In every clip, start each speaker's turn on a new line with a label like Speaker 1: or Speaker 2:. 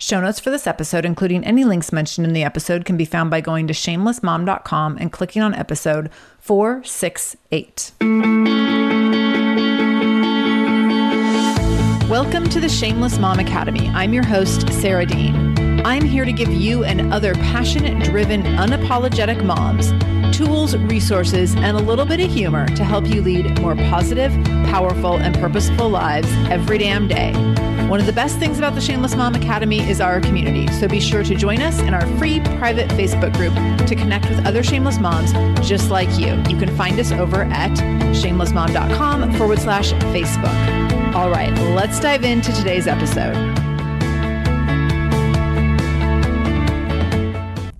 Speaker 1: Show notes for this episode, including any links mentioned in the episode, can be found by going to shamelessmom.com and clicking on episode 468. Welcome to the Shameless Mom Academy. I'm your host, Sarah Dean. I'm here to give you and other passionate, driven, unapologetic moms tools, resources, and a little bit of humor to help you lead more positive, powerful, and purposeful lives every damn day. Mm-hmm. One of the best things about the Shameless Mom Academy is our community, so be sure to join us in our free private Facebook group to connect with other shameless moms just like you. You can find us over at shamelessmom.com forward slash Facebook. All right, let's dive into today's episode.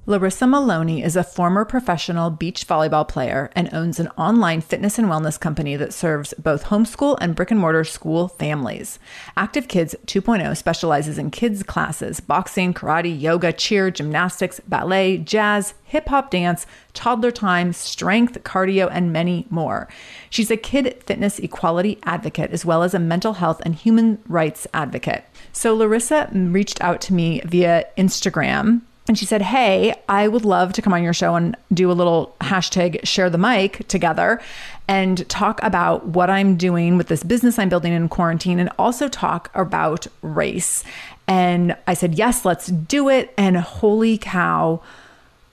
Speaker 1: Larissa Maloney is a former professional beach volleyball player and owns an online fitness and wellness company that serves both homeschool and brick and mortar school families. Active Kids 2.0 specializes in kids classes, boxing, karate, yoga, cheer, gymnastics, ballet, jazz, hip hop dance, toddler time, strength, cardio, and many more. She's a kid fitness equality advocate as well as a mental health and human rights advocate. So Larissa reached out to me via Instagram and she said, Hey, I would love to come on your show and do a little hashtag share the mic together and talk about what I'm doing with this business I'm building in quarantine and also talk about race. And I said, Yes, let's do it. And holy cow,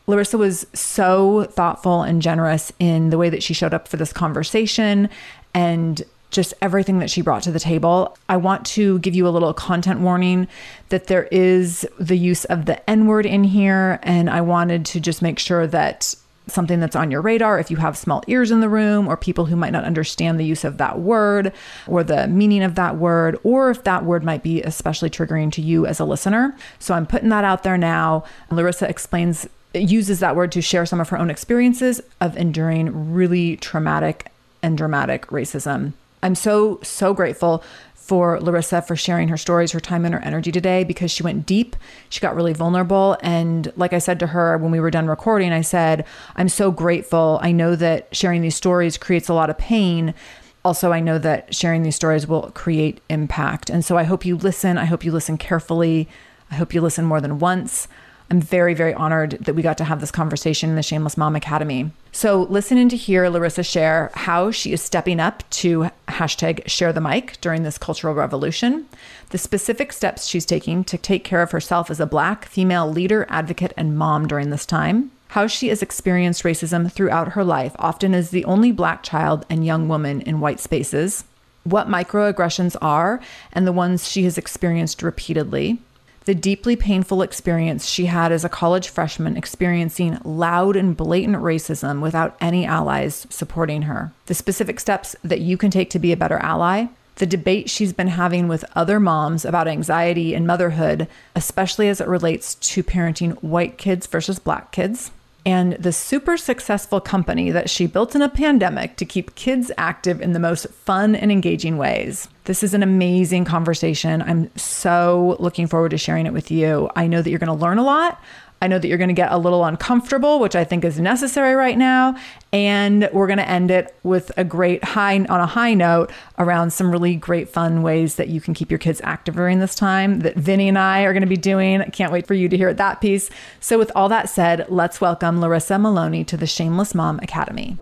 Speaker 1: Larissa was so thoughtful and generous in the way that she showed up for this conversation and just everything that she brought to the table. I want to give you a little content warning that there is the use of the N word in here. And I wanted to just make sure that something that's on your radar if you have small ears in the room or people who might not understand the use of that word or the meaning of that word or if that word might be especially triggering to you as a listener. So I'm putting that out there now. Larissa explains uses that word to share some of her own experiences of enduring really traumatic and dramatic racism I'm so, so grateful for Larissa for sharing her stories, her time, and her energy today because she went deep. She got really vulnerable. And like I said to her when we were done recording, I said, I'm so grateful. I know that sharing these stories creates a lot of pain. Also, I know that sharing these stories will create impact. And so I hope you listen. I hope you listen carefully. I hope you listen more than once. I'm very, very honored that we got to have this conversation in the Shameless Mom Academy. So, listening to hear Larissa share how she is stepping up to hashtag share the mic during this cultural revolution, the specific steps she's taking to take care of herself as a Black female leader, advocate, and mom during this time, how she has experienced racism throughout her life, often as the only Black child and young woman in white spaces, what microaggressions are, and the ones she has experienced repeatedly the deeply painful experience she had as a college freshman experiencing loud and blatant racism without any allies supporting her, the specific steps that you can take to be a better ally, the debate she's been having with other moms about anxiety and motherhood, especially as it relates to parenting white kids versus black kids, and the super successful company that she built in a pandemic to keep kids active in the most fun and engaging ways. This is an amazing conversation. I'm so looking forward to sharing it with you. I know that you're going to learn a lot. I know that you're going to get a little uncomfortable, which I think is necessary right now. And we're going to end it with a great high on a high note around some really great fun ways that you can keep your kids active during this time that Vinny and I are going to be doing. I can't wait for you to hear that piece. So, with all that said, let's welcome Larissa Maloney to the Shameless Mom Academy.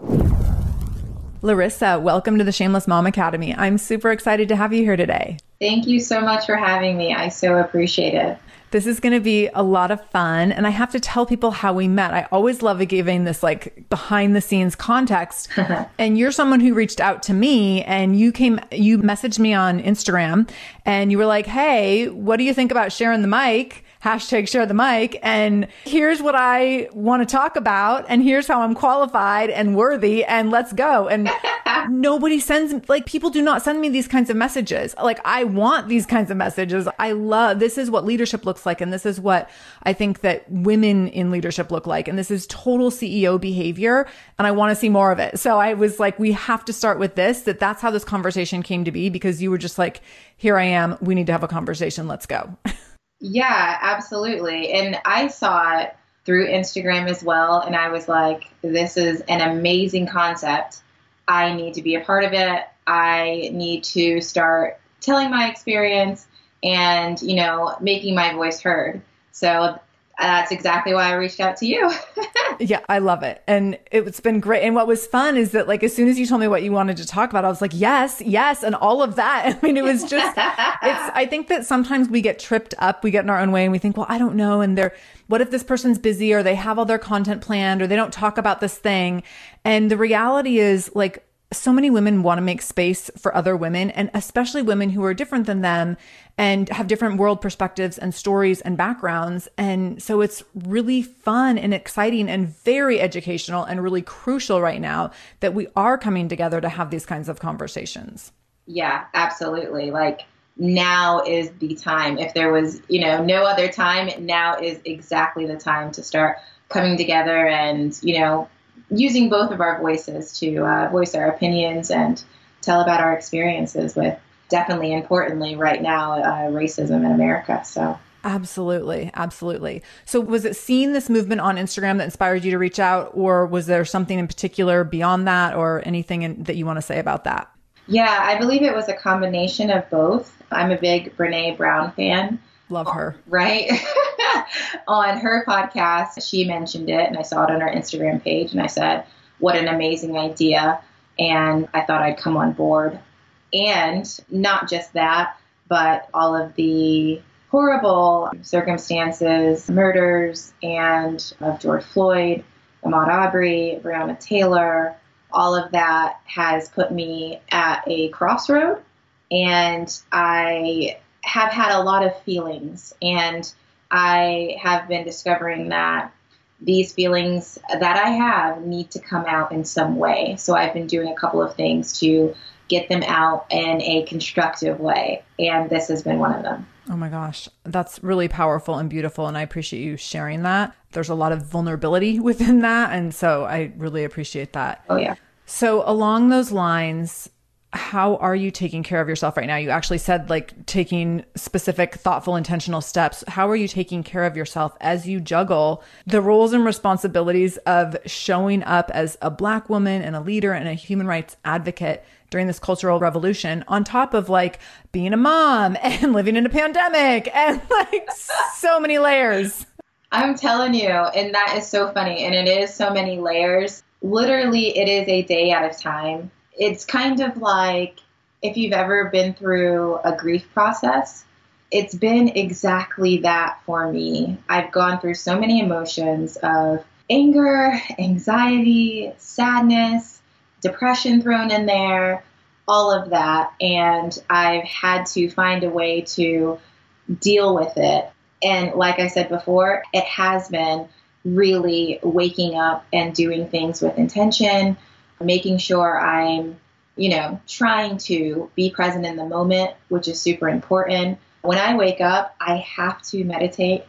Speaker 1: Larissa, welcome to the Shameless Mom Academy. I'm super excited to have you here today.
Speaker 2: Thank you so much for having me. I so appreciate it.
Speaker 1: This is going to be a lot of fun. And I have to tell people how we met. I always love giving this like behind the scenes context. and you're someone who reached out to me and you came, you messaged me on Instagram and you were like, Hey, what do you think about sharing the mic? Hashtag share the mic. And here's what I want to talk about. And here's how I'm qualified and worthy. And let's go. And nobody sends, like, people do not send me these kinds of messages. Like, I want these kinds of messages. I love, this is what leadership looks like. And this is what I think that women in leadership look like. And this is total CEO behavior. And I want to see more of it. So I was like, we have to start with this, that that's how this conversation came to be because you were just like, here I am. We need to have a conversation. Let's go.
Speaker 2: Yeah, absolutely. And I saw it through Instagram as well. And I was like, this is an amazing concept. I need to be a part of it. I need to start telling my experience and, you know, making my voice heard. So that's exactly why I reached out to you.
Speaker 1: yeah, I love it. And it's been great. And what was fun is that, like, as soon as you told me what you wanted to talk about, I was like, yes, yes. And all of that. I mean, it was just, it's, I think that sometimes we get tripped up, we get in our own way and we think, well, I don't know. And they're, what if this person's busy or they have all their content planned or they don't talk about this thing? And the reality is, like, so many women want to make space for other women and especially women who are different than them and have different world perspectives and stories and backgrounds. And so it's really fun and exciting and very educational and really crucial right now that we are coming together to have these kinds of conversations.
Speaker 2: Yeah, absolutely. Like now is the time. If there was, you know, no other time, now is exactly the time to start coming together and, you know, using both of our voices to uh, voice our opinions and tell about our experiences with definitely importantly right now uh, racism in America. So.
Speaker 1: Absolutely. Absolutely. So, was it seeing this movement on Instagram that inspired you to reach out, or was there something in particular beyond that, or anything in, that you want to say about that?
Speaker 2: Yeah, I believe it was a combination of both. I'm a big Brene Brown fan.
Speaker 1: Love her.
Speaker 2: Right. on her podcast, she mentioned it, and I saw it on her Instagram page, and I said, What an amazing idea. And I thought I'd come on board. And not just that, but all of the horrible circumstances, murders, and of George Floyd, Ahmaud Arbery, Breonna Taylor, all of that has put me at a crossroad. And I have had a lot of feelings. And I have been discovering that these feelings that I have need to come out in some way. So I've been doing a couple of things to get them out in a constructive way. And this has been one of them.
Speaker 1: Oh my gosh, that's really powerful and beautiful. And I appreciate you sharing that. There's a lot of vulnerability within that. And so I really appreciate that.
Speaker 2: Oh, yeah.
Speaker 1: So, along those lines, how are you taking care of yourself right now? You actually said like taking specific, thoughtful, intentional steps. How are you taking care of yourself as you juggle the roles and responsibilities of showing up as a Black woman and a leader and a human rights advocate during this cultural revolution, on top of like being a mom and living in a pandemic and like so many layers?
Speaker 2: I'm telling you, and that is so funny. And it is so many layers. Literally, it is a day at a time it's kind of like if you've ever been through a grief process, it's been exactly that for me. I've gone through so many emotions of anger, anxiety, sadness, depression thrown in there, all of that. And I've had to find a way to deal with it. And like I said before, it has been really waking up and doing things with intention, making sure I'm, you know, trying to be present in the moment, which is super important. When I wake up, I have to meditate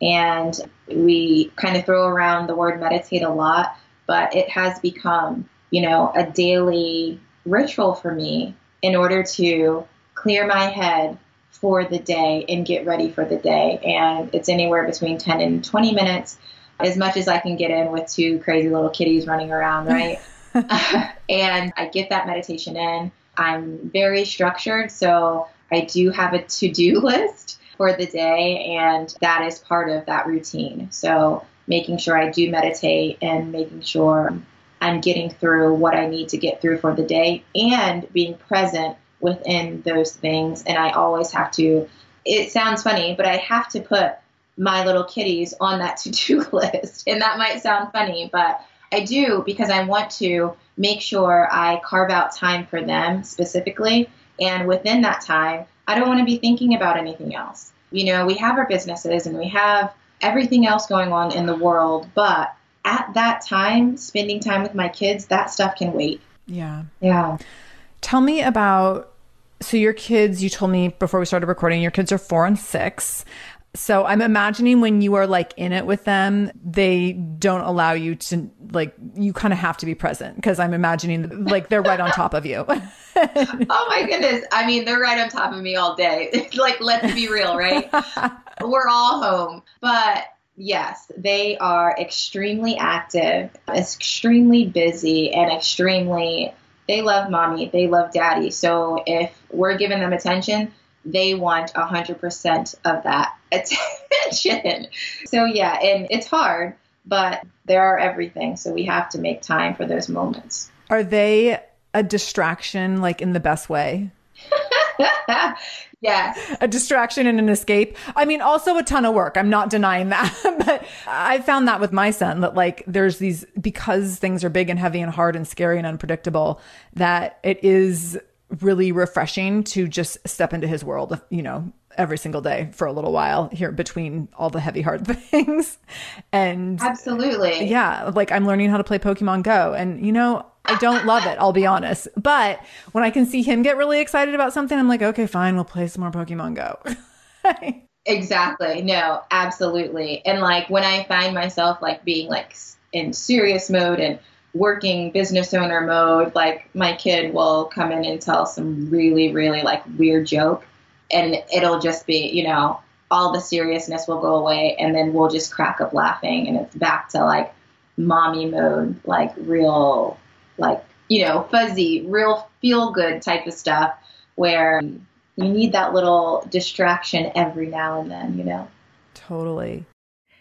Speaker 2: And we kind of throw around the word meditate a lot, but it has become, you know, a daily ritual for me in order to clear my head for the day and get ready for the day. And it's anywhere between 10 and 20 minutes, as much as I can get in with two crazy little kitties running around, right? and I get that meditation in. I'm very structured, so I do have a to do list for the day, and that is part of that routine. So making sure I do meditate and making sure I'm getting through what I need to get through for the day and being present within those things. And I always have to, it sounds funny, but I have to put my little kitties on that to do list. And that might sound funny, but I do because I want to make sure I carve out time for them specifically. And within that time, I don't want to be thinking about anything else. You know, we have our businesses and we have everything else going on in the world, but at that time, spending time with my kids, that stuff can wait.
Speaker 1: Yeah.
Speaker 2: Yeah.
Speaker 1: Tell me about so your kids, you told me before we started recording, your kids are four and six. So I'm imagining when you are like in it with them, they don't allow you to like you kind of have to be present because I'm imagining like they're right on top of you.
Speaker 2: oh my goodness. I mean, they're right on top of me all day. like let's be real, right? We're all home. But yes, they are extremely active, extremely busy and extremely they love mommy, they love daddy. So if we're giving them attention, they want 100% of that attention. so, yeah, and it's hard, but there are everything. So, we have to make time for those moments.
Speaker 1: Are they a distraction, like in the best way?
Speaker 2: yeah.
Speaker 1: A distraction and an escape. I mean, also a ton of work. I'm not denying that. but I found that with my son that like there's these, because things are big and heavy and hard and scary and unpredictable, that it is really refreshing to just step into his world, you know, every single day for a little while here between all the heavy hard things. And
Speaker 2: absolutely.
Speaker 1: Yeah. Like I'm learning how to play Pokemon Go. And, you know, I don't love it, I'll be honest. But when I can see him get really excited about something, I'm like, okay, fine, we'll play some more Pokemon Go.
Speaker 2: exactly. No, absolutely. And like when I find myself like being like in serious mode and working business owner mode, like my kid will come in and tell some really, really like weird joke and it'll just be, you know, all the seriousness will go away and then we'll just crack up laughing and it's back to like mommy mode, like real like, you know, fuzzy, real feel good type of stuff where you need that little distraction every now and then, you know?
Speaker 1: Totally.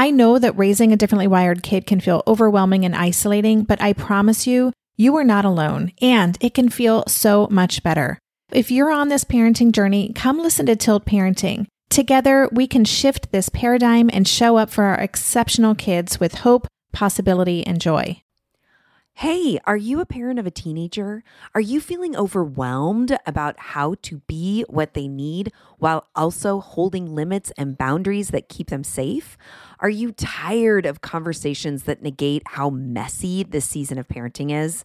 Speaker 3: I know that raising a differently wired kid can feel overwhelming and isolating, but I promise you, you are not alone, and it can feel so much better. If you're on this parenting journey, come listen to Tilt Parenting. Together, we can shift this paradigm and show up for our exceptional kids with hope, possibility, and joy.
Speaker 4: Hey, are you a parent of a teenager? Are you feeling overwhelmed about how to be what they need while also holding limits and boundaries that keep them safe? Are you tired of conversations that negate how messy this season of parenting is?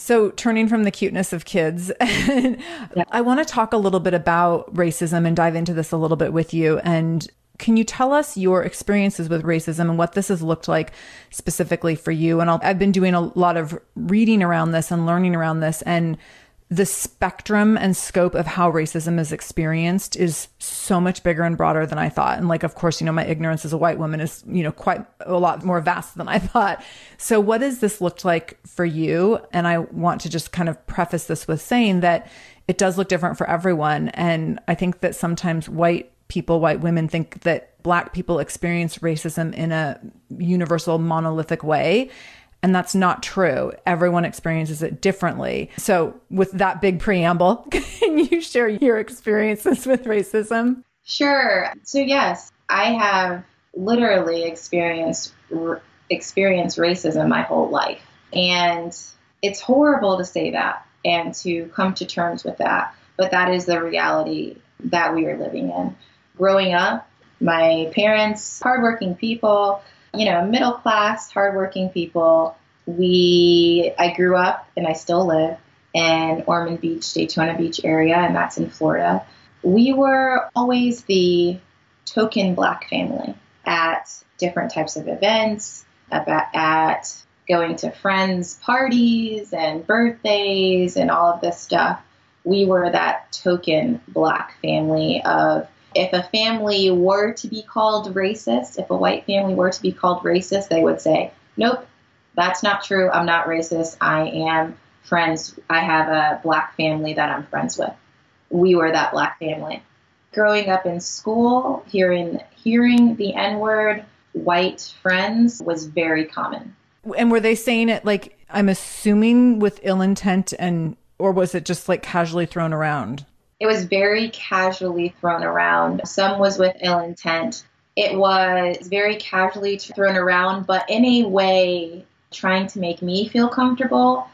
Speaker 1: So, turning from the cuteness of kids, yeah. I want to talk a little bit about racism and dive into this a little bit with you. And can you tell us your experiences with racism and what this has looked like specifically for you? And i have been doing a lot of reading around this and learning around this. And the spectrum and scope of how racism is experienced is so much bigger and broader than I thought. And like, of course, you know, my ignorance as a white woman is, you know, quite a lot more vast than I thought. So what has this looked like for you? And I want to just kind of preface this with saying that it does look different for everyone. And I think that sometimes white people, white women think that black people experience racism in a universal monolithic way. And that's not true. Everyone experiences it differently. So, with that big preamble, can you share your experiences with racism?
Speaker 2: Sure. So, yes, I have literally experienced experienced racism my whole life. And it's horrible to say that and to come to terms with that, but that is the reality that we are living in. Growing up, my parents, hardworking people, you know, middle class, hardworking people. We, I grew up and I still live in Ormond Beach, Daytona Beach area, and that's in Florida. We were always the token black family at different types of events, about, at going to friends' parties and birthdays and all of this stuff. We were that token black family of if a family were to be called racist, if a white family were to be called racist, they would say, nope, that's not true. I'm not racist. I am friends. I have a black family that I'm friends with. We were that black family. Growing up in school, hearing hearing the N word, white friends was very common.
Speaker 1: And were they saying it like I'm assuming with ill intent and or was it just like casually thrown around?
Speaker 2: It was very casually thrown around. Some was with ill intent. It was very casually thrown around, but in a way trying to make me feel comfortable.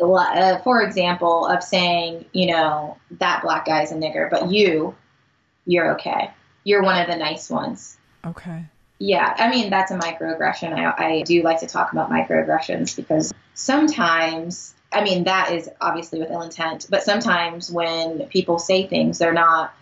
Speaker 2: Uh, for example, of saying, you know, that black guy's a nigger, but you, you're okay. You're one of the nice ones.
Speaker 1: Okay.
Speaker 2: Yeah, I mean, that's a microaggression. I, I do like to talk about microaggressions because sometimes I mean, that is obviously with ill intent, but sometimes when people say things, they're not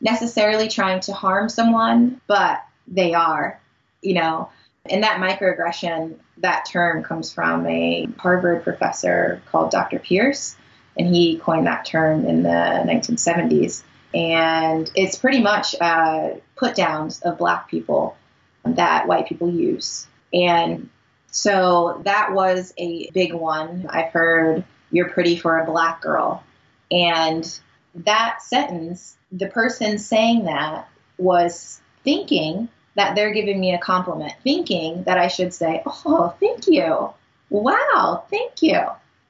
Speaker 2: necessarily trying to harm someone, but they are, you know. And that microaggression, that term comes from a Harvard professor called Dr. Pierce, and he coined that term in the 1970s. And it's pretty much uh, put downs of black people that white people use. And so that was a big one. I've heard, you're pretty for a black girl. And that sentence, the person saying that was thinking that they're giving me a compliment, thinking that I should say, Oh, thank you. Wow, thank you.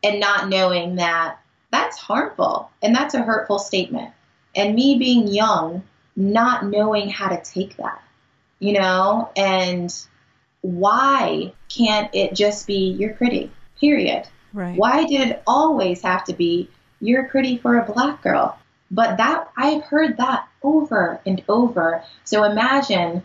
Speaker 2: And not knowing that that's harmful and that's a hurtful statement. And me being young, not knowing how to take that, you know, and why can't it just be you're pretty? Period.
Speaker 1: Right.
Speaker 2: Why did it always have to be you're pretty for a black girl? But that I've heard that over and over. So imagine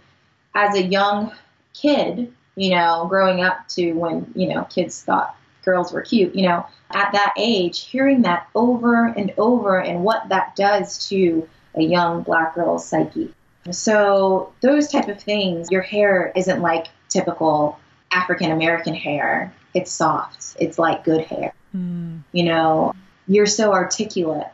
Speaker 2: as a young kid, you know, growing up to when, you know, kids thought girls were cute, you know, at that age, hearing that over and over and what that does to a young black girl's psyche. So those type of things, your hair isn't like typical African American hair. It's soft. It's like good hair. Mm. You know, you're so articulate.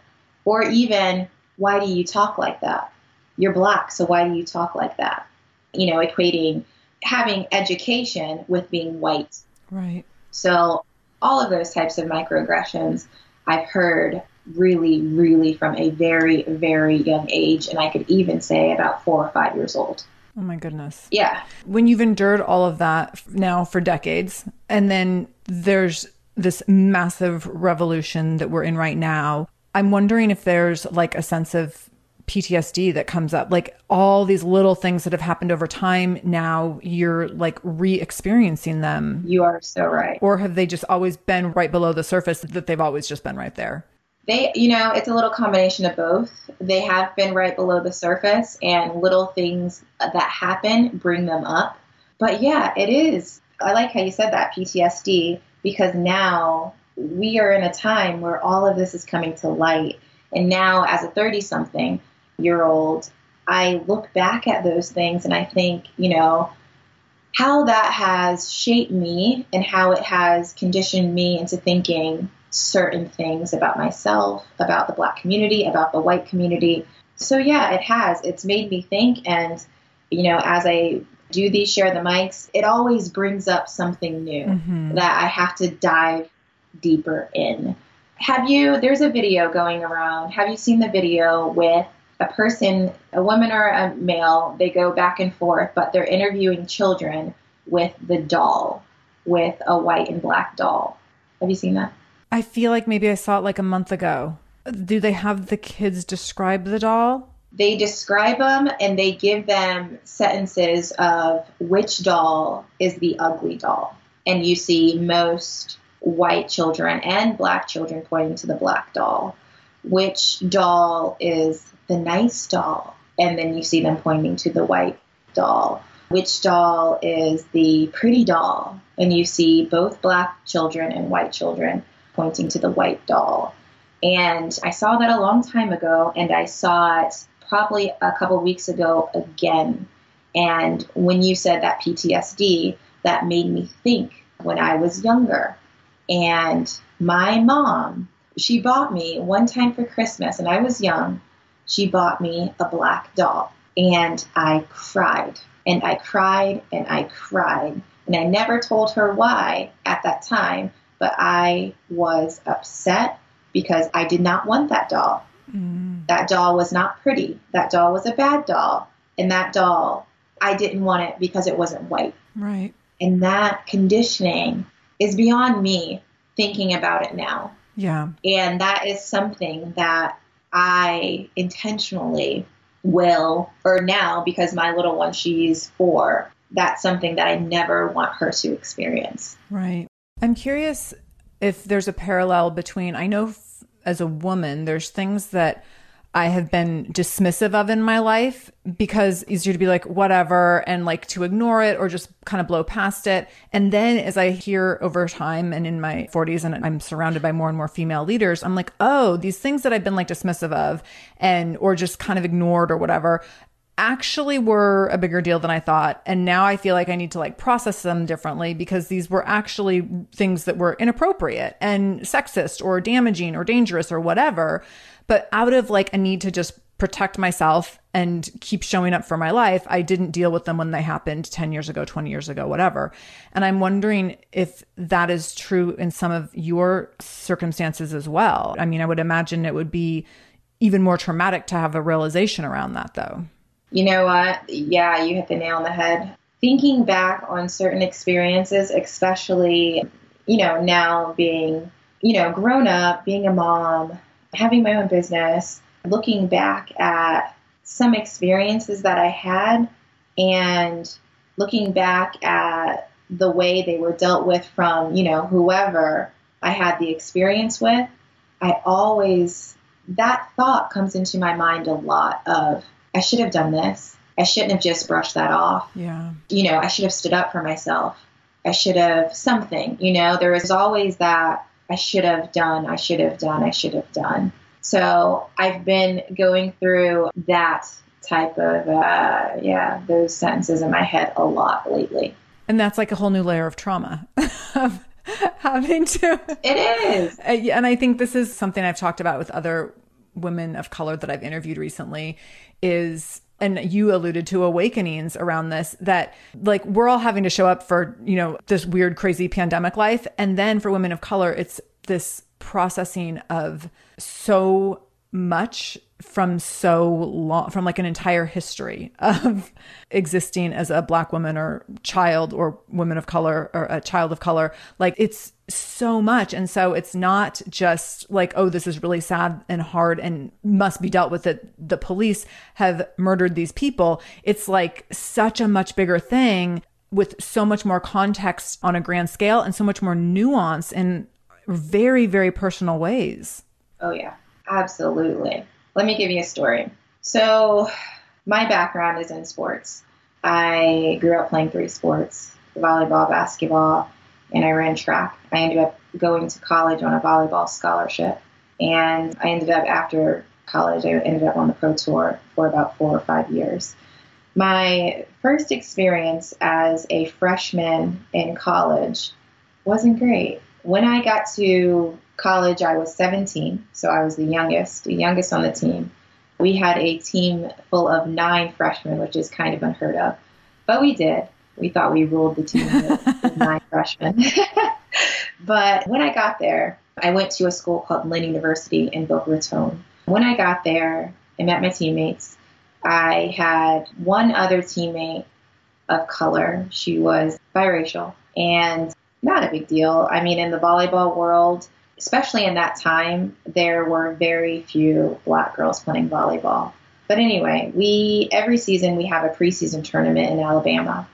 Speaker 2: Or even, why do you talk like that? You're black, so why do you talk like that? You know, equating having education with being white.
Speaker 1: Right.
Speaker 2: So all of those types of microaggressions I've heard really, really from a very, very young age, and I could even say about four or five years old.
Speaker 1: Oh my goodness.
Speaker 2: Yeah.
Speaker 1: When you've endured all of that now for decades, and then there's this massive revolution that we're in right now, I'm wondering if there's like a sense of PTSD that comes up, like all these little things that have happened over time. Now you're like re experiencing them.
Speaker 2: You are so right.
Speaker 1: Or have they just always been right below the surface that they've always just been right there?
Speaker 2: They, you know, it's a little combination of both. They have been right below the surface, and little things that happen bring them up. But yeah, it is. I like how you said that PTSD because now we are in a time where all of this is coming to light. And now, as a 30 something year old, I look back at those things and I think, you know, how that has shaped me and how it has conditioned me into thinking certain things about myself, about the black community, about the white community. So, yeah, it has. It's made me think. And, you know, as I do these share the mics, it always brings up something new mm-hmm. that I have to dive deeper in. Have you, there's a video going around. Have you seen the video with a person, a woman or a male? They go back and forth, but they're interviewing children with the doll, with a white and black doll. Have you seen that?
Speaker 1: I feel like maybe I saw it like a month ago. Do they have the kids describe the doll?
Speaker 2: They describe them and they give them sentences of which doll is the ugly doll. And you see most white children and black children pointing to the black doll. Which doll is the nice doll? And then you see them pointing to the white doll. Which doll is the pretty doll? And you see both black children and white children pointing to the white doll. And I saw that a long time ago, and I saw it probably a couple weeks ago again. And when you said that PTSD, that made me think when I was younger. And my mom, she bought me one time for Christmas, and I was young, she bought me a black doll. And I cried, and I cried, and I cried. And I never told her why at that time, but I was upset because I did not want that doll. Mm. That doll was not pretty. That doll was a bad doll. And that doll, I didn't want it because it wasn't white.
Speaker 1: Right.
Speaker 2: And that conditioning is beyond me thinking about it now.
Speaker 1: Yeah.
Speaker 2: And that is something that I intentionally will, or now because my little one, she's four, that's something that I never want her to experience.
Speaker 1: Right. I'm curious if there's a parallel between, I know f- as a woman, there's things that I have been dismissive of in my life because easier to be like, whatever, and like to ignore it or just kind of blow past it. And then as I hear over time and in my 40s and I'm surrounded by more and more female leaders, I'm like, oh, these things that I've been like dismissive of and or just kind of ignored or whatever actually were a bigger deal than I thought. And now I feel like I need to like process them differently because these were actually things that were inappropriate and sexist or damaging or dangerous or whatever. But out of like a need to just protect myself and keep showing up for my life, I didn't deal with them when they happened 10 years ago, 20 years ago, whatever. And I'm wondering if that is true in some of your circumstances as well. I mean, I would imagine it would be even more traumatic to have a realization around that though.
Speaker 2: You know what? Yeah, you hit the nail on the head. Thinking back on certain experiences, especially, you know, now being, you know, grown up, being a mom, having my own business, looking back at some experiences that I had and looking back at the way they were dealt with from, you know, whoever I had the experience with, I always, that thought comes into my mind a lot of, I should have done this. I shouldn't have just brushed that off.
Speaker 1: Yeah.
Speaker 2: You know, I should have stood up for myself. I should have something, you know, there is always that I should have done, I should have done, I should have done. So I've been going through that type of, uh, yeah, those sentences in my head a lot lately.
Speaker 1: And that's like a whole new layer of trauma having to.
Speaker 2: It is.
Speaker 1: Uh, and I think this is something I've talked about with other women of color that I've interviewed recently is and you alluded to awakenings around this that like we're all having to show up for you know this weird crazy pandemic life. And then for women of color it's this processing of so much from so long from like an entire history of existing as a black woman or child or woman of color or a child of color. Like it's so much. And so it's not just like oh this is really sad and hard and must be dealt with that the police have murdered these people. It's like such a much bigger thing with so much more context on a grand scale and so much more nuance in very very personal ways.
Speaker 2: Oh yeah. Absolutely. Let me give you a story. So, my background is in sports. I grew up playing three sports volleyball, basketball, and I ran track. I ended up going to college on a volleyball scholarship. And I ended up, after college, I ended up on the pro tour for about four or five years. My first experience as a freshman in college wasn't great. When I got to college, I was 17, so I was the youngest, the youngest on the team. We had a team full of nine freshmen, which is kind of unheard of, but we did. We thought we ruled the team with nine freshmen. but when I got there, I went to a school called Lynn University in Boca Raton. When I got there and met my teammates, I had one other teammate of color. She was biracial and not a big deal. I mean, in the volleyball world, especially in that time, there were very few black girls playing volleyball. But anyway, we every season we have a preseason tournament in Alabama.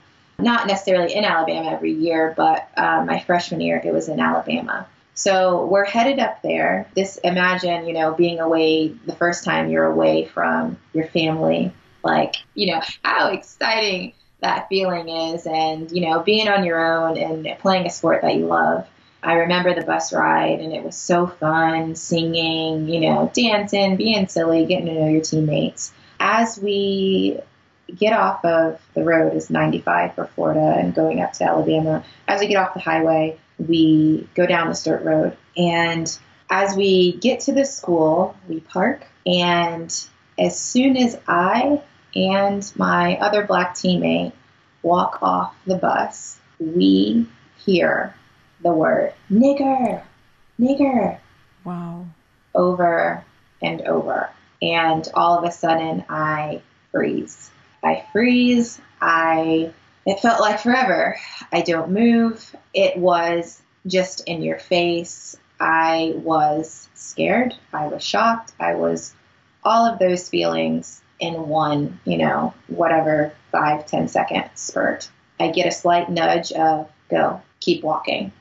Speaker 2: Not necessarily in Alabama every year, but uh, my freshman year it was in Alabama. So we're headed up there. This imagine, you know, being away the first time you're away from your family, like, you know, how exciting that feeling is and, you know, being on your own and playing a sport that you love. I remember the bus ride, and it was so fun singing, you know, dancing, being silly, getting to know your teammates. As we get off of the road is 95 for Florida and going up to Alabama. As we get off the highway, we go down the dirt road. And as we get to the school, we park. And as soon as I and my other black teammate walk off the bus, we hear the word nigger, nigger.
Speaker 1: Wow.
Speaker 2: Over and over. And all of a sudden, I freeze. I freeze. I, it felt like forever. I don't move. It was just in your face. I was scared. I was shocked. I was all of those feelings in one, you know, whatever five, ten second spurt. I get a slight nudge of go, keep walking.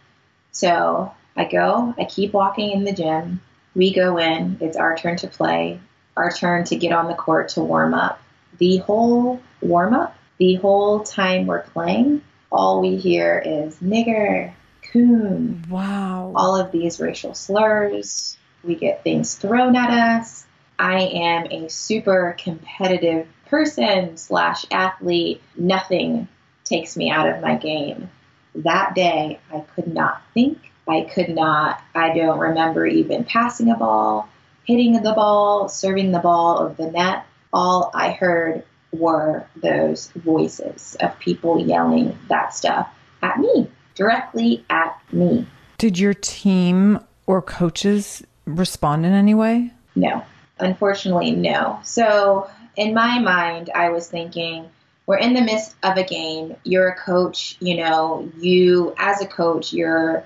Speaker 2: So I go, I keep walking in the gym. We go in, it's our turn to play, our turn to get on the court to warm up. The whole warm up, the whole time we're playing, all we hear is nigger, coon.
Speaker 1: Wow.
Speaker 2: All of these racial slurs. We get things thrown at us. I am a super competitive person slash athlete. Nothing takes me out of my game that day, I could not think. I could not, I don't remember even passing a ball, hitting the ball, serving the ball of the net. All I heard were those voices of people yelling that stuff at me, directly at me.
Speaker 1: Did your team or coaches respond in any way?
Speaker 2: No. Unfortunately, no. So, in my mind, I was thinking, we're in the midst of a game. You're a coach, you know, you as a coach, you're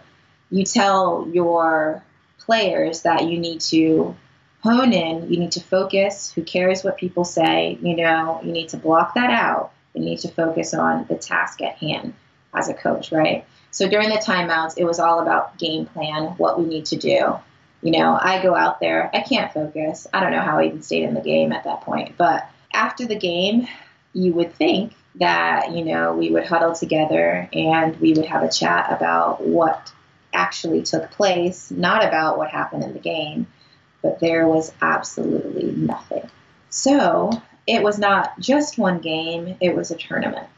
Speaker 2: you tell your players that you need to hone in, you need to focus, who cares what people say, you know, you need to block that out. You need to focus on the task at hand as a coach, right? So during the timeouts, it was all about game plan, what we need to do. You know, I go out there, I can't focus. I don't know how I even stayed in the game at that point. But after the game, you would think that, you know, we would huddle together and we would have a chat about what actually took place, not about what happened in the game, but there was absolutely nothing. So it was not just one game, it was a tournament.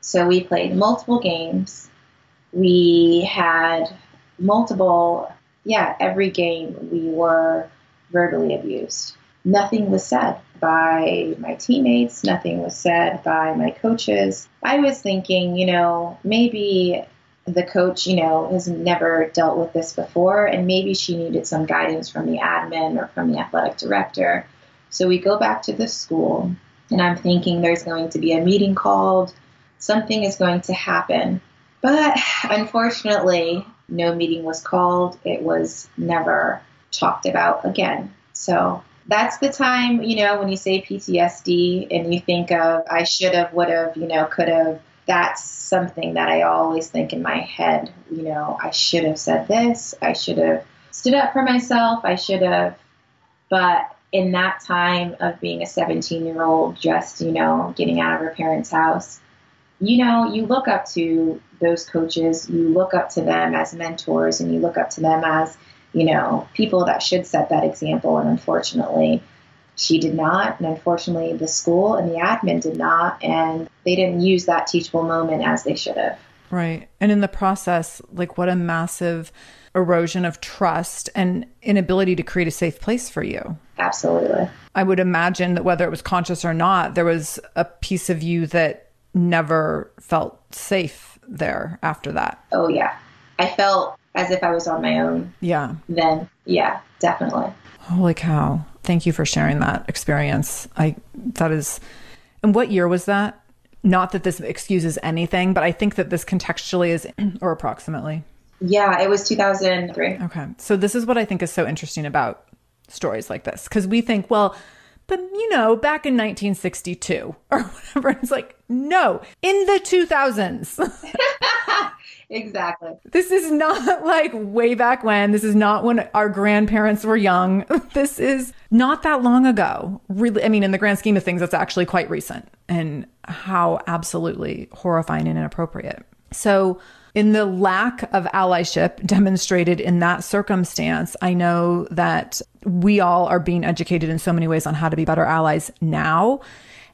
Speaker 2: So we played multiple games. We had multiple, yeah, every game we were verbally abused. Nothing was said by my teammates, nothing was said by my coaches. I was thinking, you know, maybe the coach, you know, has never dealt with this before, and maybe she needed some guidance from the admin or from the athletic director. So we go back to the school, and I'm thinking there's going to be a meeting called, something is going to happen. But unfortunately, no meeting was called. It was never talked about again. So that's the time, you know, when you say PTSD and you think of I should have, would have, you know, could have. That's something that I always think in my head, you know, I should have said this. I should have stood up for myself. I should have. But in that time of being a 17 year old, just, you know, getting out of her parents' house, you know, you look up to those coaches, you look up to them as mentors, and you look up to them as, you know, people that should set that example. And unfortunately, she did not. And unfortunately, the school and the admin did not. And they didn't use that teachable moment as they should have.
Speaker 1: Right. And in the process, like what a massive erosion of trust and inability to create a safe place for you.
Speaker 2: Absolutely.
Speaker 1: I would imagine that whether it was conscious or not, there was a piece of you that never felt safe there after that.
Speaker 2: Oh, yeah. I felt as if I was on my own.
Speaker 1: Yeah.
Speaker 2: Then, yeah, definitely.
Speaker 1: Holy cow. Thank you for sharing that experience. I, that is, and what year was that? Not that this excuses anything, but I think that this contextually is, or approximately.
Speaker 2: Yeah, it was 2003.
Speaker 1: Okay. So this is what I think is so interesting about stories like this. Because we think, well, but you know, back in 1962 or whatever. It's like, no, in the 2000s.
Speaker 2: exactly.
Speaker 1: This is not like way back when. This is not when our grandparents were young. This is not that long ago. Really, I mean, in the grand scheme of things, that's actually quite recent and how absolutely horrifying and inappropriate. So, in the lack of allyship demonstrated in that circumstance, I know that we all are being educated in so many ways on how to be better allies now.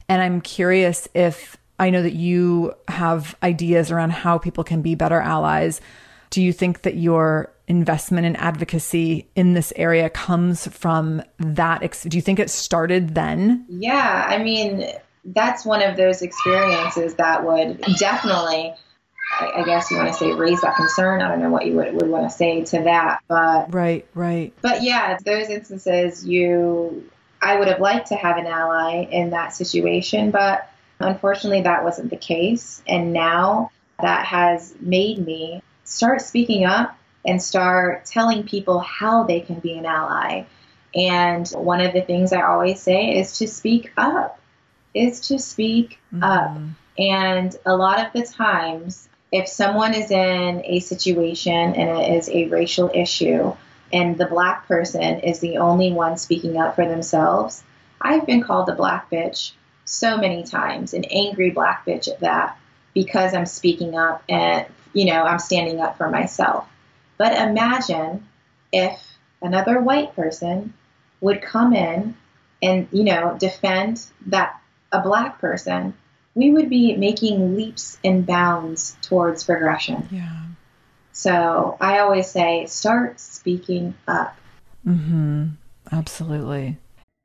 Speaker 1: And I'm curious if I know that you have ideas around how people can be better allies. Do you think that your investment in advocacy in this area comes from that? Ex- do you think it started then?
Speaker 2: Yeah, I mean, that's one of those experiences that would definitely I, I guess you want to say raise that concern. I don't know what you would, would want to say to that, but
Speaker 1: right, right.
Speaker 2: But yeah, those instances, you, I would have liked to have an ally in that situation, but unfortunately, that wasn't the case. And now that has made me start speaking up and start telling people how they can be an ally. And one of the things I always say is to speak up, is to speak mm-hmm. up. And a lot of the times, if someone is in a situation and it is a racial issue and the black person is the only one speaking up for themselves, I've been called a black bitch so many times, an angry black bitch at that, because I'm speaking up and, you know, I'm standing up for myself. But imagine if another white person would come in and, you know, defend that a black person we would be making leaps and bounds towards progression.
Speaker 1: Yeah.
Speaker 2: So I always say, start speaking up.
Speaker 1: Mm-hmm. Absolutely.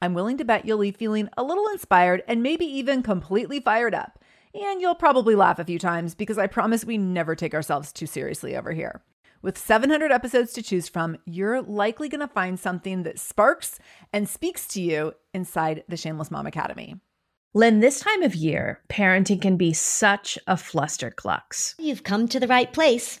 Speaker 1: I'm willing to bet you'll leave feeling a little inspired and maybe even completely fired up. And you'll probably laugh a few times because I promise we never take ourselves too seriously over here. With 700 episodes to choose from, you're likely going to find something that sparks and speaks to you inside the Shameless Mom Academy.
Speaker 5: Lynn, this time of year, parenting can be such a flusterclux.
Speaker 6: You've come to the right place.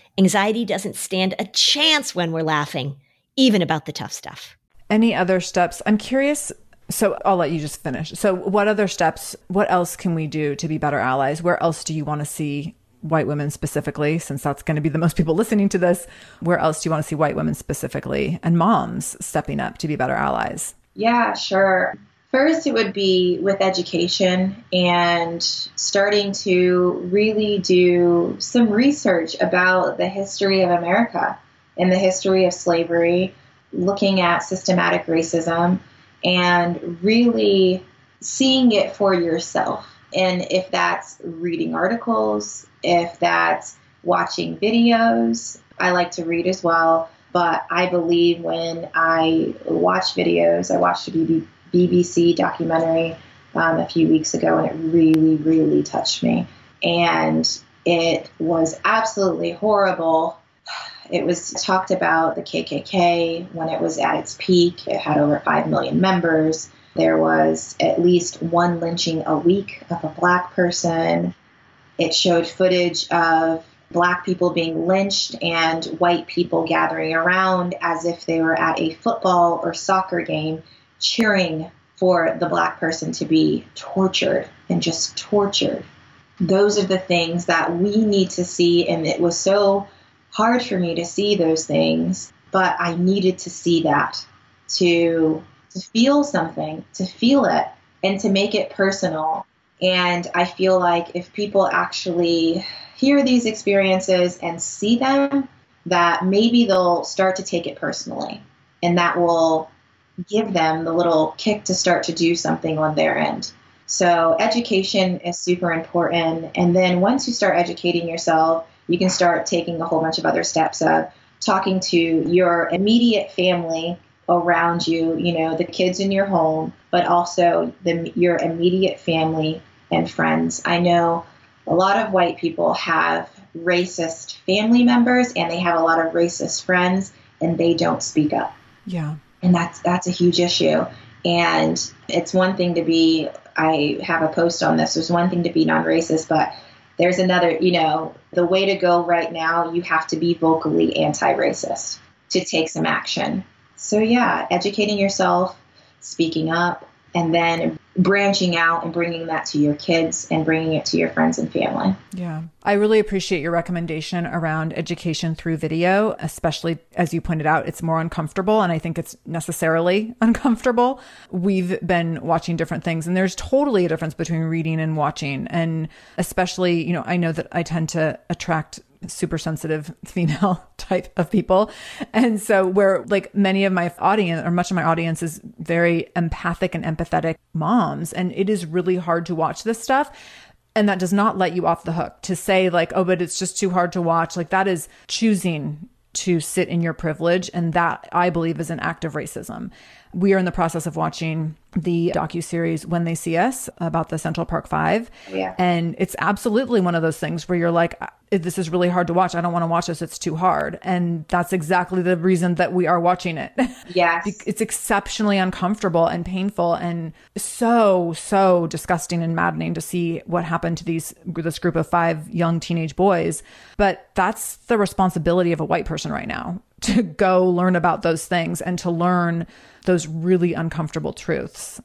Speaker 5: Anxiety doesn't stand a chance when we're laughing, even about the tough stuff.
Speaker 1: Any other steps? I'm curious. So I'll let you just finish. So, what other steps, what else can we do to be better allies? Where else do you want to see white women specifically, since that's going to be the most people listening to this? Where else do you want to see white women specifically and moms stepping up to be better allies?
Speaker 2: Yeah, sure. First, it would be with education and starting to really do some research about the history of America and the history of slavery, looking at systematic racism, and really seeing it for yourself. And if that's reading articles, if that's watching videos, I like to read as well. But I believe when I watch videos, I watched a BB BBC documentary um, a few weeks ago, and it really, really touched me. And it was absolutely horrible. It was talked about the KKK when it was at its peak. It had over 5 million members. There was at least one lynching a week of a black person. It showed footage of black people being lynched and white people gathering around as if they were at a football or soccer game cheering for the black person to be tortured and just tortured. Those are the things that we need to see. And it was so hard for me to see those things, but I needed to see that to, to feel something, to feel it, and to make it personal. And I feel like if people actually hear these experiences and see them, that maybe they'll start to take it personally. And that will give them the little kick to start to do something on their end. So, education is super important. And then once you start educating yourself, you can start taking a whole bunch of other steps of talking to your immediate family around you, you know, the kids in your home, but also the, your immediate family and friends. I know a lot of white people have racist family members and they have a lot of racist friends and they don't speak up.
Speaker 1: Yeah
Speaker 2: and that's that's a huge issue. And it's one thing to be I have a post on this. There's one thing to be non-racist, but there's another, you know, the way to go right now, you have to be vocally anti-racist to take some action. So yeah, educating yourself, speaking up, and then branching out and bringing that to your kids and bringing it to your friends and family.
Speaker 1: Yeah. I really appreciate your recommendation around education through video, especially as you pointed out, it's more uncomfortable. And I think it's necessarily uncomfortable. We've been watching different things, and there's totally a difference between reading and watching. And especially, you know, I know that I tend to attract super sensitive female type of people. And so where like many of my audience or much of my audience is very empathic and empathetic moms and it is really hard to watch this stuff. And that does not let you off the hook to say like oh but it's just too hard to watch. Like that is choosing to sit in your privilege and that i believe is an act of racism we are in the process of watching the docu series when they see us about the central park five.
Speaker 2: Yeah.
Speaker 1: and it's absolutely one of those things where you're like this is really hard to watch. I don't want to watch this. It's too hard. And that's exactly the reason that we are watching it.
Speaker 2: Yes.
Speaker 1: It's exceptionally uncomfortable and painful and so so disgusting and maddening to see what happened to these this group of five young teenage boys. But that's the responsibility of a white person right now to go learn about those things and to learn those really uncomfortable truths.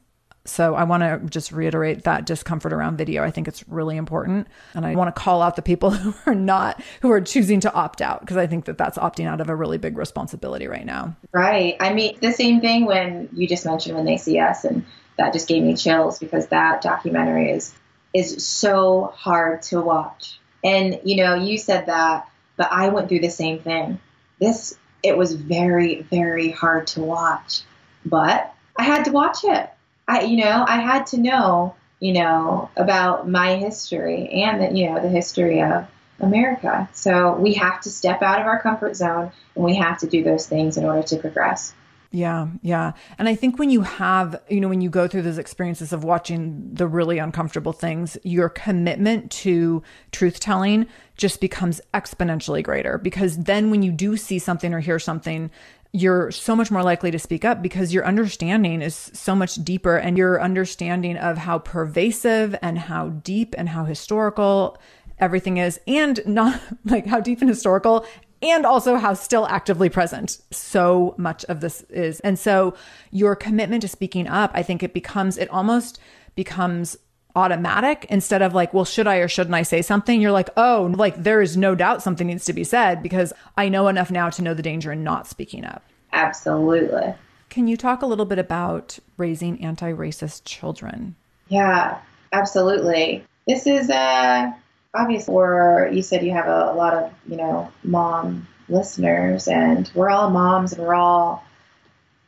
Speaker 1: So I want to just reiterate that discomfort around video. I think it's really important. And I want to call out the people who are not, who are choosing to opt out, because I think that that's opting out of a really big responsibility right now.
Speaker 2: Right. I mean, the same thing when you just mentioned when they see us, and that just gave me chills because that documentary is is so hard to watch. And you know, you said that, but I went through the same thing. This it was very, very hard to watch, but I had to watch it. I, you know, I had to know, you know, about my history and that, you know, the history of America. So we have to step out of our comfort zone and we have to do those things in order to progress.
Speaker 1: Yeah, yeah. And I think when you have, you know, when you go through those experiences of watching the really uncomfortable things, your commitment to truth telling just becomes exponentially greater because then when you do see something or hear something, you're so much more likely to speak up because your understanding is so much deeper and your understanding of how pervasive and how deep and how historical everything is and not like how deep and historical and also how still actively present so much of this is. And so your commitment to speaking up, I think it becomes, it almost becomes automatic instead of like, well, should I or shouldn't I say something? You're like, oh, like there is no doubt something needs to be said because I know enough now to know the danger in not speaking up.
Speaker 2: Absolutely.
Speaker 1: Can you talk a little bit about raising anti racist children?
Speaker 2: Yeah, absolutely. This is uh, obviously where you said you have a, a lot of, you know, mom listeners, and we're all moms and we're all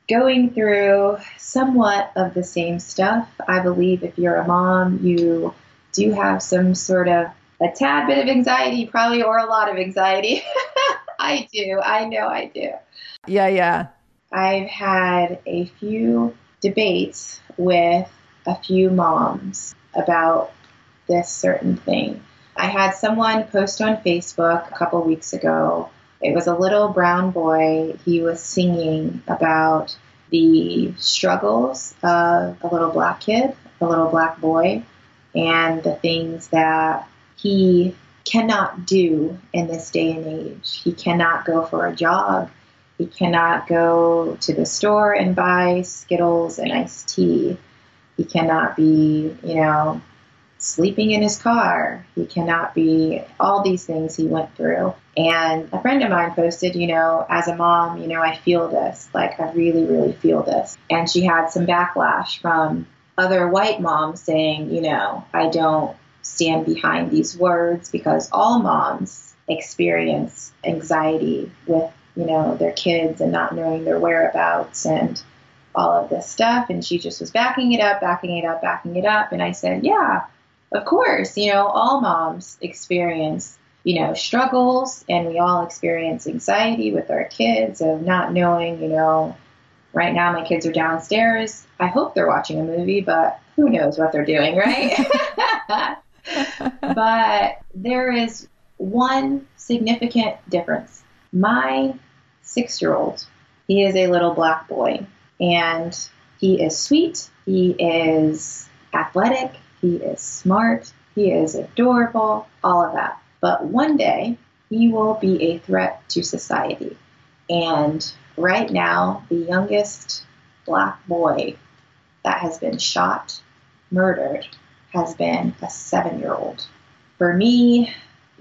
Speaker 2: going through somewhat of the same stuff. I believe if you're a mom, you do have some sort of a tad bit of anxiety, probably, or a lot of anxiety. I do. I know I do.
Speaker 1: Yeah, yeah.
Speaker 2: I've had a few debates with a few moms about this certain thing. I had someone post on Facebook a couple weeks ago. It was a little brown boy. He was singing about the struggles of a little black kid, a little black boy, and the things that he cannot do in this day and age. He cannot go for a jog. He cannot go to the store and buy Skittles and iced tea. He cannot be, you know, sleeping in his car. He cannot be all these things he went through. And a friend of mine posted, you know, as a mom, you know, I feel this. Like, I really, really feel this. And she had some backlash from other white moms saying, you know, I don't stand behind these words because all moms experience anxiety with, you know, their kids and not knowing their whereabouts and all of this stuff. And she just was backing it up, backing it up, backing it up. And I said, yeah, of course, you know, all moms experience, you know, struggles and we all experience anxiety with our kids of not knowing, you know, right now my kids are downstairs. I hope they're watching a movie, but who knows what they're doing, right? but there is one significant difference. My six year old, he is a little black boy, and he is sweet, he is athletic, he is smart. He is adorable, all of that. But one day, he will be a threat to society. And right now, the youngest black boy that has been shot, murdered, has been a seven year old. For me,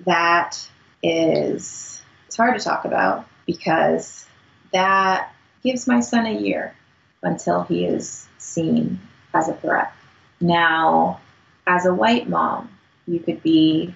Speaker 2: that is, it's hard to talk about because that gives my son a year until he is seen as a threat. Now, as a white mom, you could be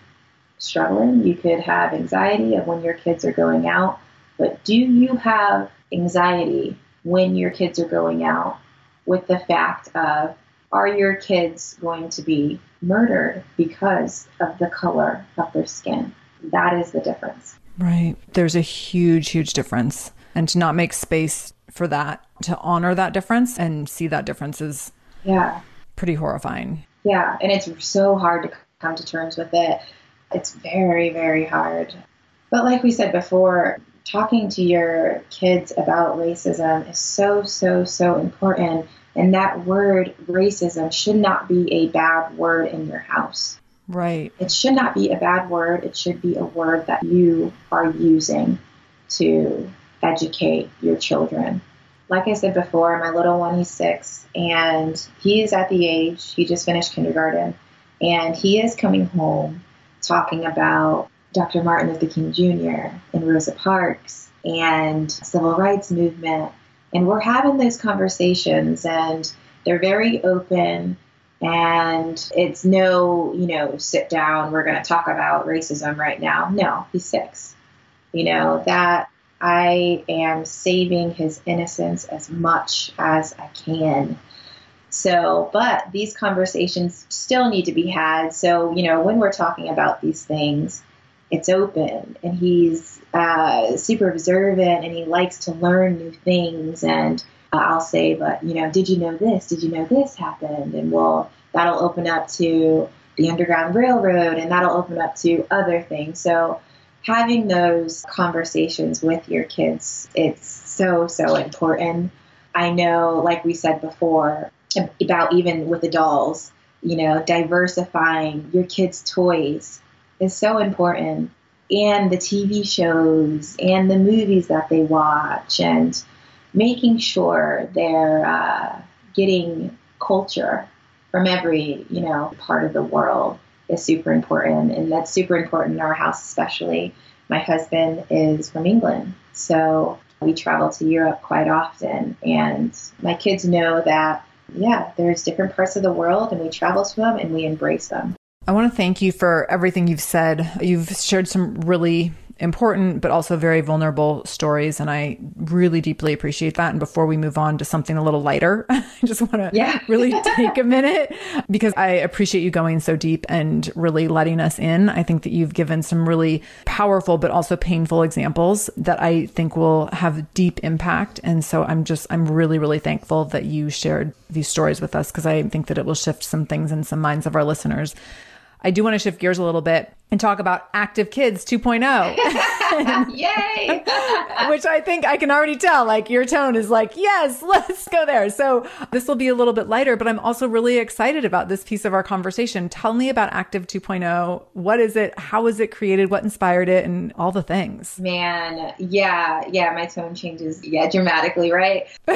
Speaker 2: struggling, you could have anxiety of when your kids are going out, but do you have anxiety when your kids are going out with the fact of are your kids going to be murdered because of the color of their skin? That is the difference.
Speaker 1: Right. There's a huge, huge difference. And to not make space for that, to honor that difference and see that difference is
Speaker 2: yeah.
Speaker 1: pretty horrifying.
Speaker 2: Yeah, and it's so hard to come to terms with it. It's very, very hard. But like we said before, talking to your kids about racism is so, so, so important. And that word racism should not be a bad word in your house.
Speaker 1: Right.
Speaker 2: It should not be a bad word. It should be a word that you are using to educate your children. Like I said before, my little one, he's six, and he's at the age, he just finished kindergarten, and he is coming home talking about Dr. Martin Luther King Jr. and Rosa Parks and civil rights movement. And we're having those conversations, and they're very open. And it's no, you know, sit down, we're going to talk about racism right now. No, he's six. You know, that I am saving his innocence as much as I can. So, but these conversations still need to be had. So, you know, when we're talking about these things, it's open and he's uh, super observant and he likes to learn new things. And uh, I'll say, but, you know, did you know this? Did you know this happened? And well, that'll open up to the Underground Railroad and that'll open up to other things. So, having those conversations with your kids, it's so, so important. I know, like we said before, about even with the dolls, you know, diversifying your kids' toys is so important. And the TV shows and the movies that they watch, and making sure they're uh, getting culture from every, you know, part of the world is super important. And that's super important in our house, especially. My husband is from England. So we travel to Europe quite often. And my kids know that, yeah, there's different parts of the world and we travel to them and we embrace them.
Speaker 1: I want to thank you for everything you've said. You've shared some really important but also very vulnerable stories and i really deeply appreciate that and before we move on to something a little lighter i just want to yeah. really take a minute because i appreciate you going so deep and really letting us in i think that you've given some really powerful but also painful examples that i think will have deep impact and so i'm just i'm really really thankful that you shared these stories with us because i think that it will shift some things in some minds of our listeners I do want to shift gears a little bit and talk about Active Kids 2.0.
Speaker 2: Yay!
Speaker 1: Which I think I can already tell. Like your tone is like, yes, let's go there. So this will be a little bit lighter, but I'm also really excited about this piece of our conversation. Tell me about Active 2.0. What is it? How was it created? What inspired it? And all the things.
Speaker 2: Man, yeah, yeah, my tone changes, yeah, dramatically, right?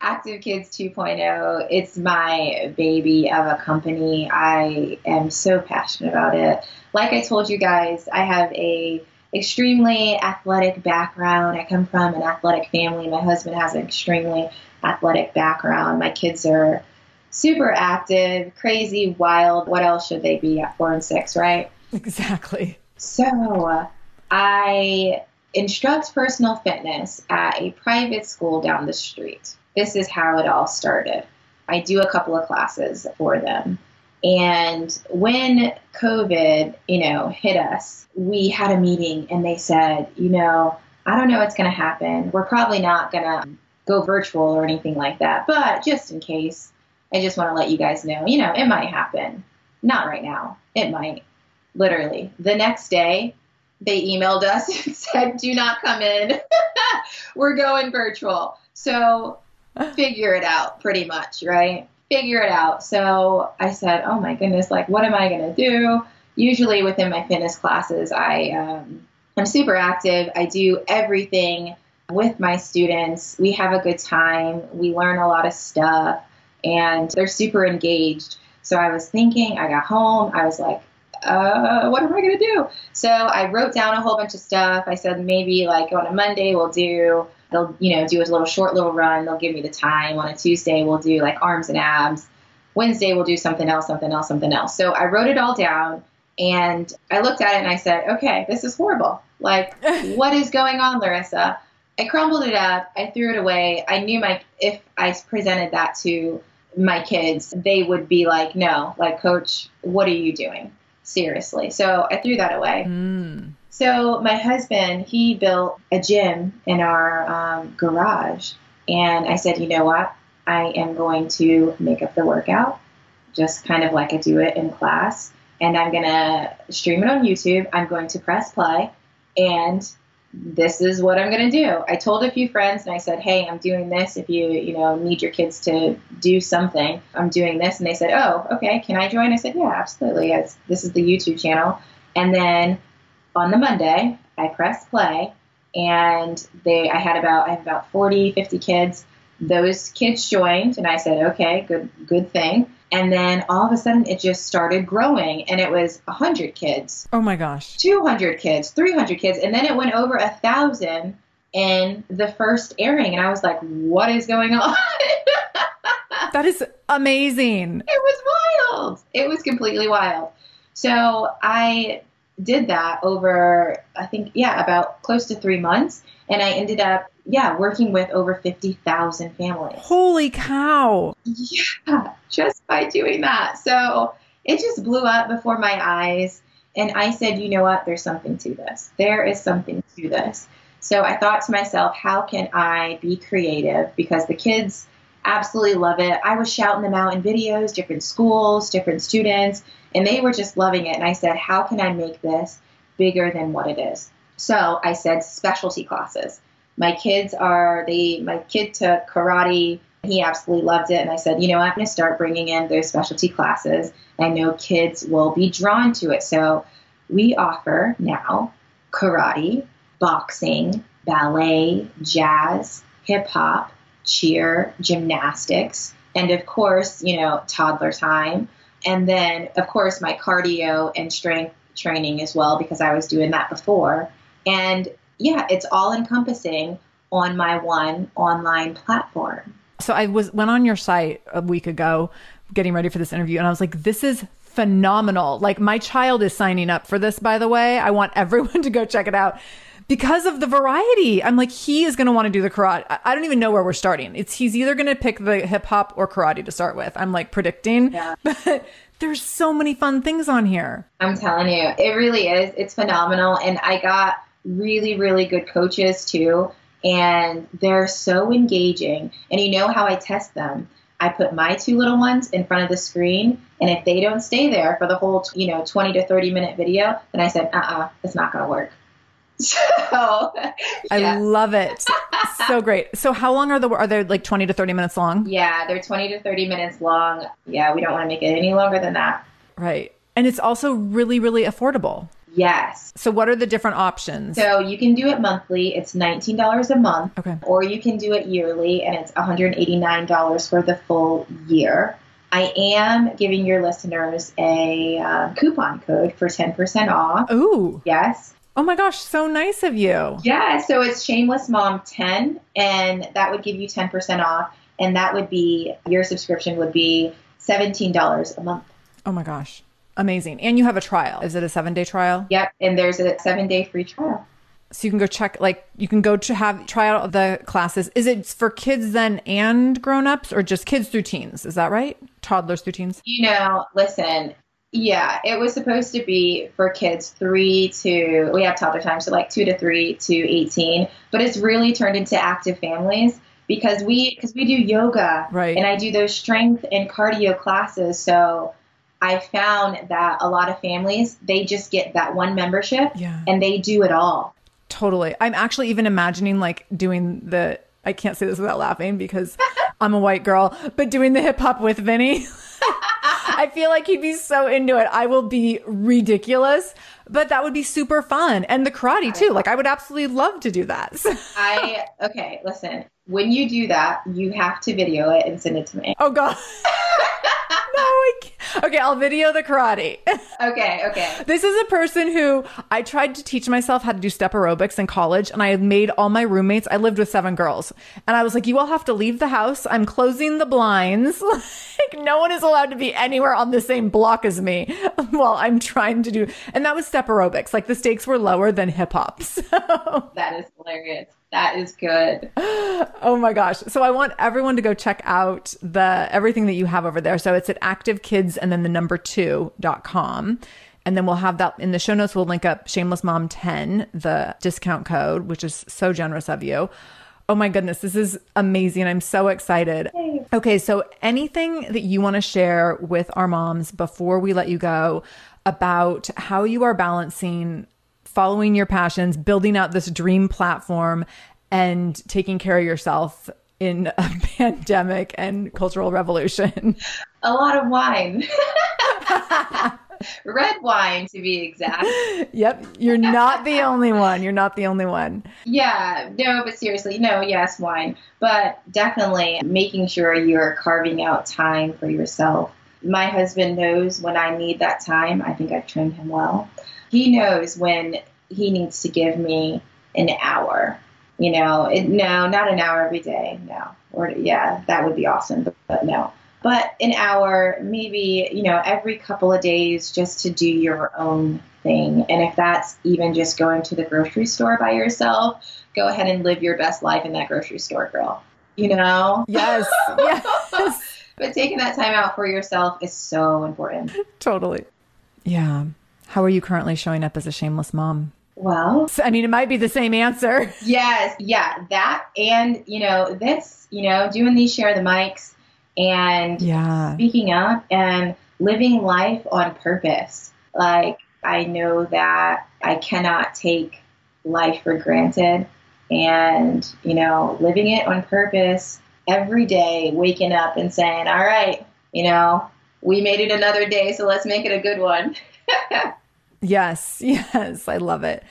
Speaker 2: Active Kids 2.0, it's my baby of a company. I am so passionate about it like I told you guys, I have a extremely athletic background. I come from an athletic family. My husband has an extremely athletic background. My kids are super active, crazy, wild. What else should they be at four and six, right?
Speaker 1: Exactly.
Speaker 2: So I instruct personal fitness at a private school down the street. This is how it all started. I do a couple of classes for them. And when COVID, you know, hit us, we had a meeting and they said, you know, I don't know what's going to happen. We're probably not going to go virtual or anything like that. But just in case, I just want to let you guys know, you know, it might happen. Not right now. It might. Literally. The next day, they emailed us and said, do not come in. We're going virtual. So figure it out pretty much, right? Figure it out. So I said, oh my goodness, like, what am I going to do? Usually within my fitness classes, I, um, I'm super active. I do everything with my students. We have a good time. We learn a lot of stuff and they're super engaged. So I was thinking, I got home, I was like, uh, what am I going to do? So I wrote down a whole bunch of stuff. I said maybe like on a Monday we'll do they'll you know do a little short little run. They'll give me the time. On a tuesday we'll do like arms and abs. Wednesday we'll do something else something else something else. So i wrote it all down and i looked at it and i said okay this is horrible. Like what is going on larissa? I crumbled it up. I threw it away. I knew my if i presented that to my kids they would be like no. Like coach what are you doing? Seriously. So i threw that away. Mm. So my husband, he built a gym in our um, garage, and I said, you know what? I am going to make up the workout, just kind of like I do it in class, and I'm gonna stream it on YouTube. I'm going to press play, and this is what I'm to do. I told a few friends and I said, "Hey, I'm doing this. If you, you know, need your kids to do something, I'm doing this." And they said, "Oh, okay. Can I join?" I said, "Yeah, absolutely. It's, this is the YouTube channel." And then on the Monday, I press play and they I had about I have about 40, 50 kids. Those kids joined, and I said, okay, good good thing. And then all of a sudden, it just started growing, and it was 100 kids,
Speaker 1: Oh my gosh.
Speaker 2: 200 kids, 300 kids, and then it went over a thousand in the first airing, and I was like, what is going on?
Speaker 1: That is amazing.
Speaker 2: It was wild. It was completely wild. So I did that over, I think, yeah, about close to three months. And I ended up, yeah, working with over 50,000 families.
Speaker 1: Holy cow.
Speaker 2: Yeah, just by doing that. So it just blew up before my eyes. And I said, you know what? There's something to this. There is something to this. So I thought to myself, how can I be creative? Because the kids absolutely love it. I was shouting them out in videos, different schools, different students, and they were just loving it. And I said, how can I make this bigger than what it is? So I said specialty classes. My kids are they my kid took karate. He absolutely loved it. And I said, you know, I'm going to start bringing in those specialty classes. I know kids will be drawn to it. So we offer now karate, boxing, ballet, jazz, hip hop, cheer, gymnastics, and of course, you know, toddler time. And then, of course, my cardio and strength training as well, because I was doing that before. And yeah, it's all encompassing on my one online platform.
Speaker 1: So I was went on your site a week ago getting ready for this interview and I was like this is phenomenal. Like my child is signing up for this by the way. I want everyone to go check it out because of the variety. I'm like he is going to want to do the karate. I- don't even know where we're starting. It's he's either going to pick the hip hop or karate to start with. I'm like predicting.
Speaker 2: Yeah.
Speaker 1: But there's so many fun things on here.
Speaker 2: I'm telling you, it really is. It's phenomenal. And I got really, really good coaches too. And they're so engaging. And you know how I test them? I put my two little ones in front of the screen. And if they don't stay there for the whole, you know, 20 to 30 minute video, then I said, uh uh-uh, uh, it's not going to work. So,
Speaker 1: I love it. so great. So how long are the are they like 20 to 30 minutes long?
Speaker 2: yeah, they're 20 to 30 minutes long. Yeah, we don't want to make it any longer than that.
Speaker 1: Right. And it's also really really affordable.
Speaker 2: Yes.
Speaker 1: So what are the different options?
Speaker 2: So you can do it monthly. It's $19 a month.
Speaker 1: Okay.
Speaker 2: Or you can do it yearly, and it's $189 for the full year. I am giving your listeners a uh, coupon code for 10% off.
Speaker 1: Ooh.
Speaker 2: Yes.
Speaker 1: Oh my gosh, so nice of you.
Speaker 2: Yeah. So it's Shameless Mom 10, and that would give you 10% off. And that would be your subscription would be $17 a month.
Speaker 1: Oh my gosh. Amazing. And you have a trial. Is it a 7-day trial?
Speaker 2: Yep. And there's a seven day free trial.
Speaker 1: So you can go check like you can go to have try out the classes. Is it for kids then and grown-ups or just kids through teens? Is that right? Toddlers through teens?
Speaker 2: You know, listen, yeah, it was supposed to be for kids three to, we have toddler time, so like two to three to 18, but it's really turned into active families because we, because we do yoga
Speaker 1: Right.
Speaker 2: and I do those strength and cardio classes. So I found that a lot of families, they just get that one membership
Speaker 1: Yeah.
Speaker 2: and they do it all.
Speaker 1: Totally. I'm actually even imagining like doing the I can't say this without laughing because I'm a white girl, but doing the hip hop with Vinny. I feel like he'd be so into it. I will be ridiculous, but that would be super fun. And the karate too. Like I would absolutely love to do that.
Speaker 2: I, okay, listen, when you do that, you have to video it and send it to me.
Speaker 1: oh god. no, oh, I can't. Okay, I'll video the karate.
Speaker 2: Okay, okay.
Speaker 1: This is a person who I tried to teach myself how to do step aerobics in college, and I had made all my roommates. I lived with seven girls, and I was like, "You all have to leave the house. I'm closing the blinds. like, no one is allowed to be anywhere on the same block as me while I'm trying to do." And that was step aerobics. Like the stakes were lower than hip hop. So,
Speaker 2: That is hilarious. That is good.
Speaker 1: oh my gosh! So I want everyone to go check out the everything that you have over there. So it's at Active Kids and then the number two dot com. And then we'll have that in the show notes. We'll link up Shameless Mom 10, the discount code, which is so generous of you. Oh my goodness, this is amazing. I'm so excited. Okay, so anything that you want to share with our moms before we let you go about how you are balancing following your passions, building out this dream platform, and taking care of yourself in a pandemic and cultural revolution?
Speaker 2: A lot of wine. Red wine to be exact.
Speaker 1: yep, you're not the only one. You're not the only one.
Speaker 2: Yeah, no, but seriously, no, yes, wine. But definitely making sure you're carving out time for yourself. My husband knows when I need that time. I think I've trained him well. He knows when he needs to give me an hour. You know, it, no, not an hour every day. No, or yeah, that would be awesome, but, but no but an hour, maybe, you know, every couple of days just to do your own thing. And if that's even just going to the grocery store by yourself, go ahead and live your best life in that grocery store, girl. You know?
Speaker 1: Yes. yes.
Speaker 2: but taking that time out for yourself is so important.
Speaker 1: Totally. Yeah. How are you currently showing up as a shameless mom?
Speaker 2: Well,
Speaker 1: I mean, it might be the same answer.
Speaker 2: Yes. Yeah. That and, you know, this, you know, doing these share the mics and
Speaker 1: yeah.
Speaker 2: speaking up and living life on purpose. Like, I know that I cannot take life for granted and, you know, living it on purpose every day, waking up and saying, all right, you know, we made it another day, so let's make it a good one.
Speaker 1: yes, yes, I love it.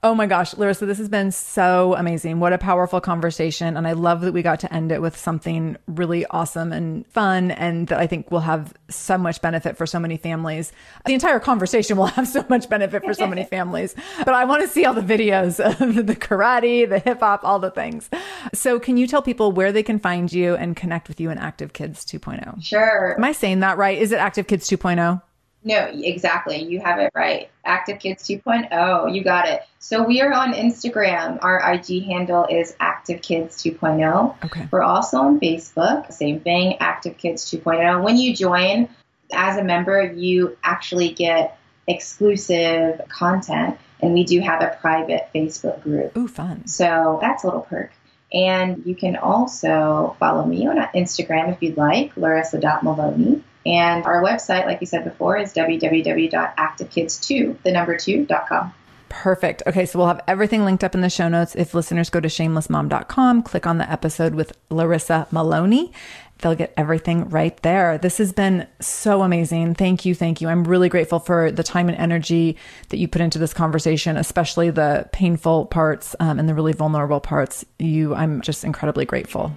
Speaker 1: Oh my gosh, Larissa, this has been so amazing. What a powerful conversation. And I love that we got to end it with something really awesome and fun and that I think will have so much benefit for so many families. The entire conversation will have so much benefit for so many families. But I want to see all the videos of the karate, the hip hop, all the things. So, can you tell people where they can find you and connect with you in Active Kids 2.0?
Speaker 2: Sure.
Speaker 1: Am I saying that right? Is it Active Kids 2.0?
Speaker 2: No, exactly. You have it right. Active Kids 2.0. You got it. So we are on Instagram. Our IG handle is Active Kids 2.0.
Speaker 1: Okay.
Speaker 2: We're also on Facebook. Same thing, Active Kids 2.0. When you join as a member, you actually get exclusive content, and we do have a private Facebook group.
Speaker 1: Ooh, fun.
Speaker 2: So that's a little perk. And you can also follow me on Instagram if you'd like, larissa.maloney. And our website, like you said before, is www.activekids2, the number 2.com.
Speaker 1: Perfect. Okay, so we'll have everything linked up in the show notes. If listeners go to shamelessmom.com, click on the episode with Larissa Maloney, they'll get everything right there. This has been so amazing. Thank you. Thank you. I'm really grateful for the time and energy that you put into this conversation, especially the painful parts um, and the really vulnerable parts. You, I'm just incredibly grateful.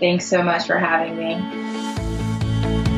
Speaker 2: Thanks so much for having me.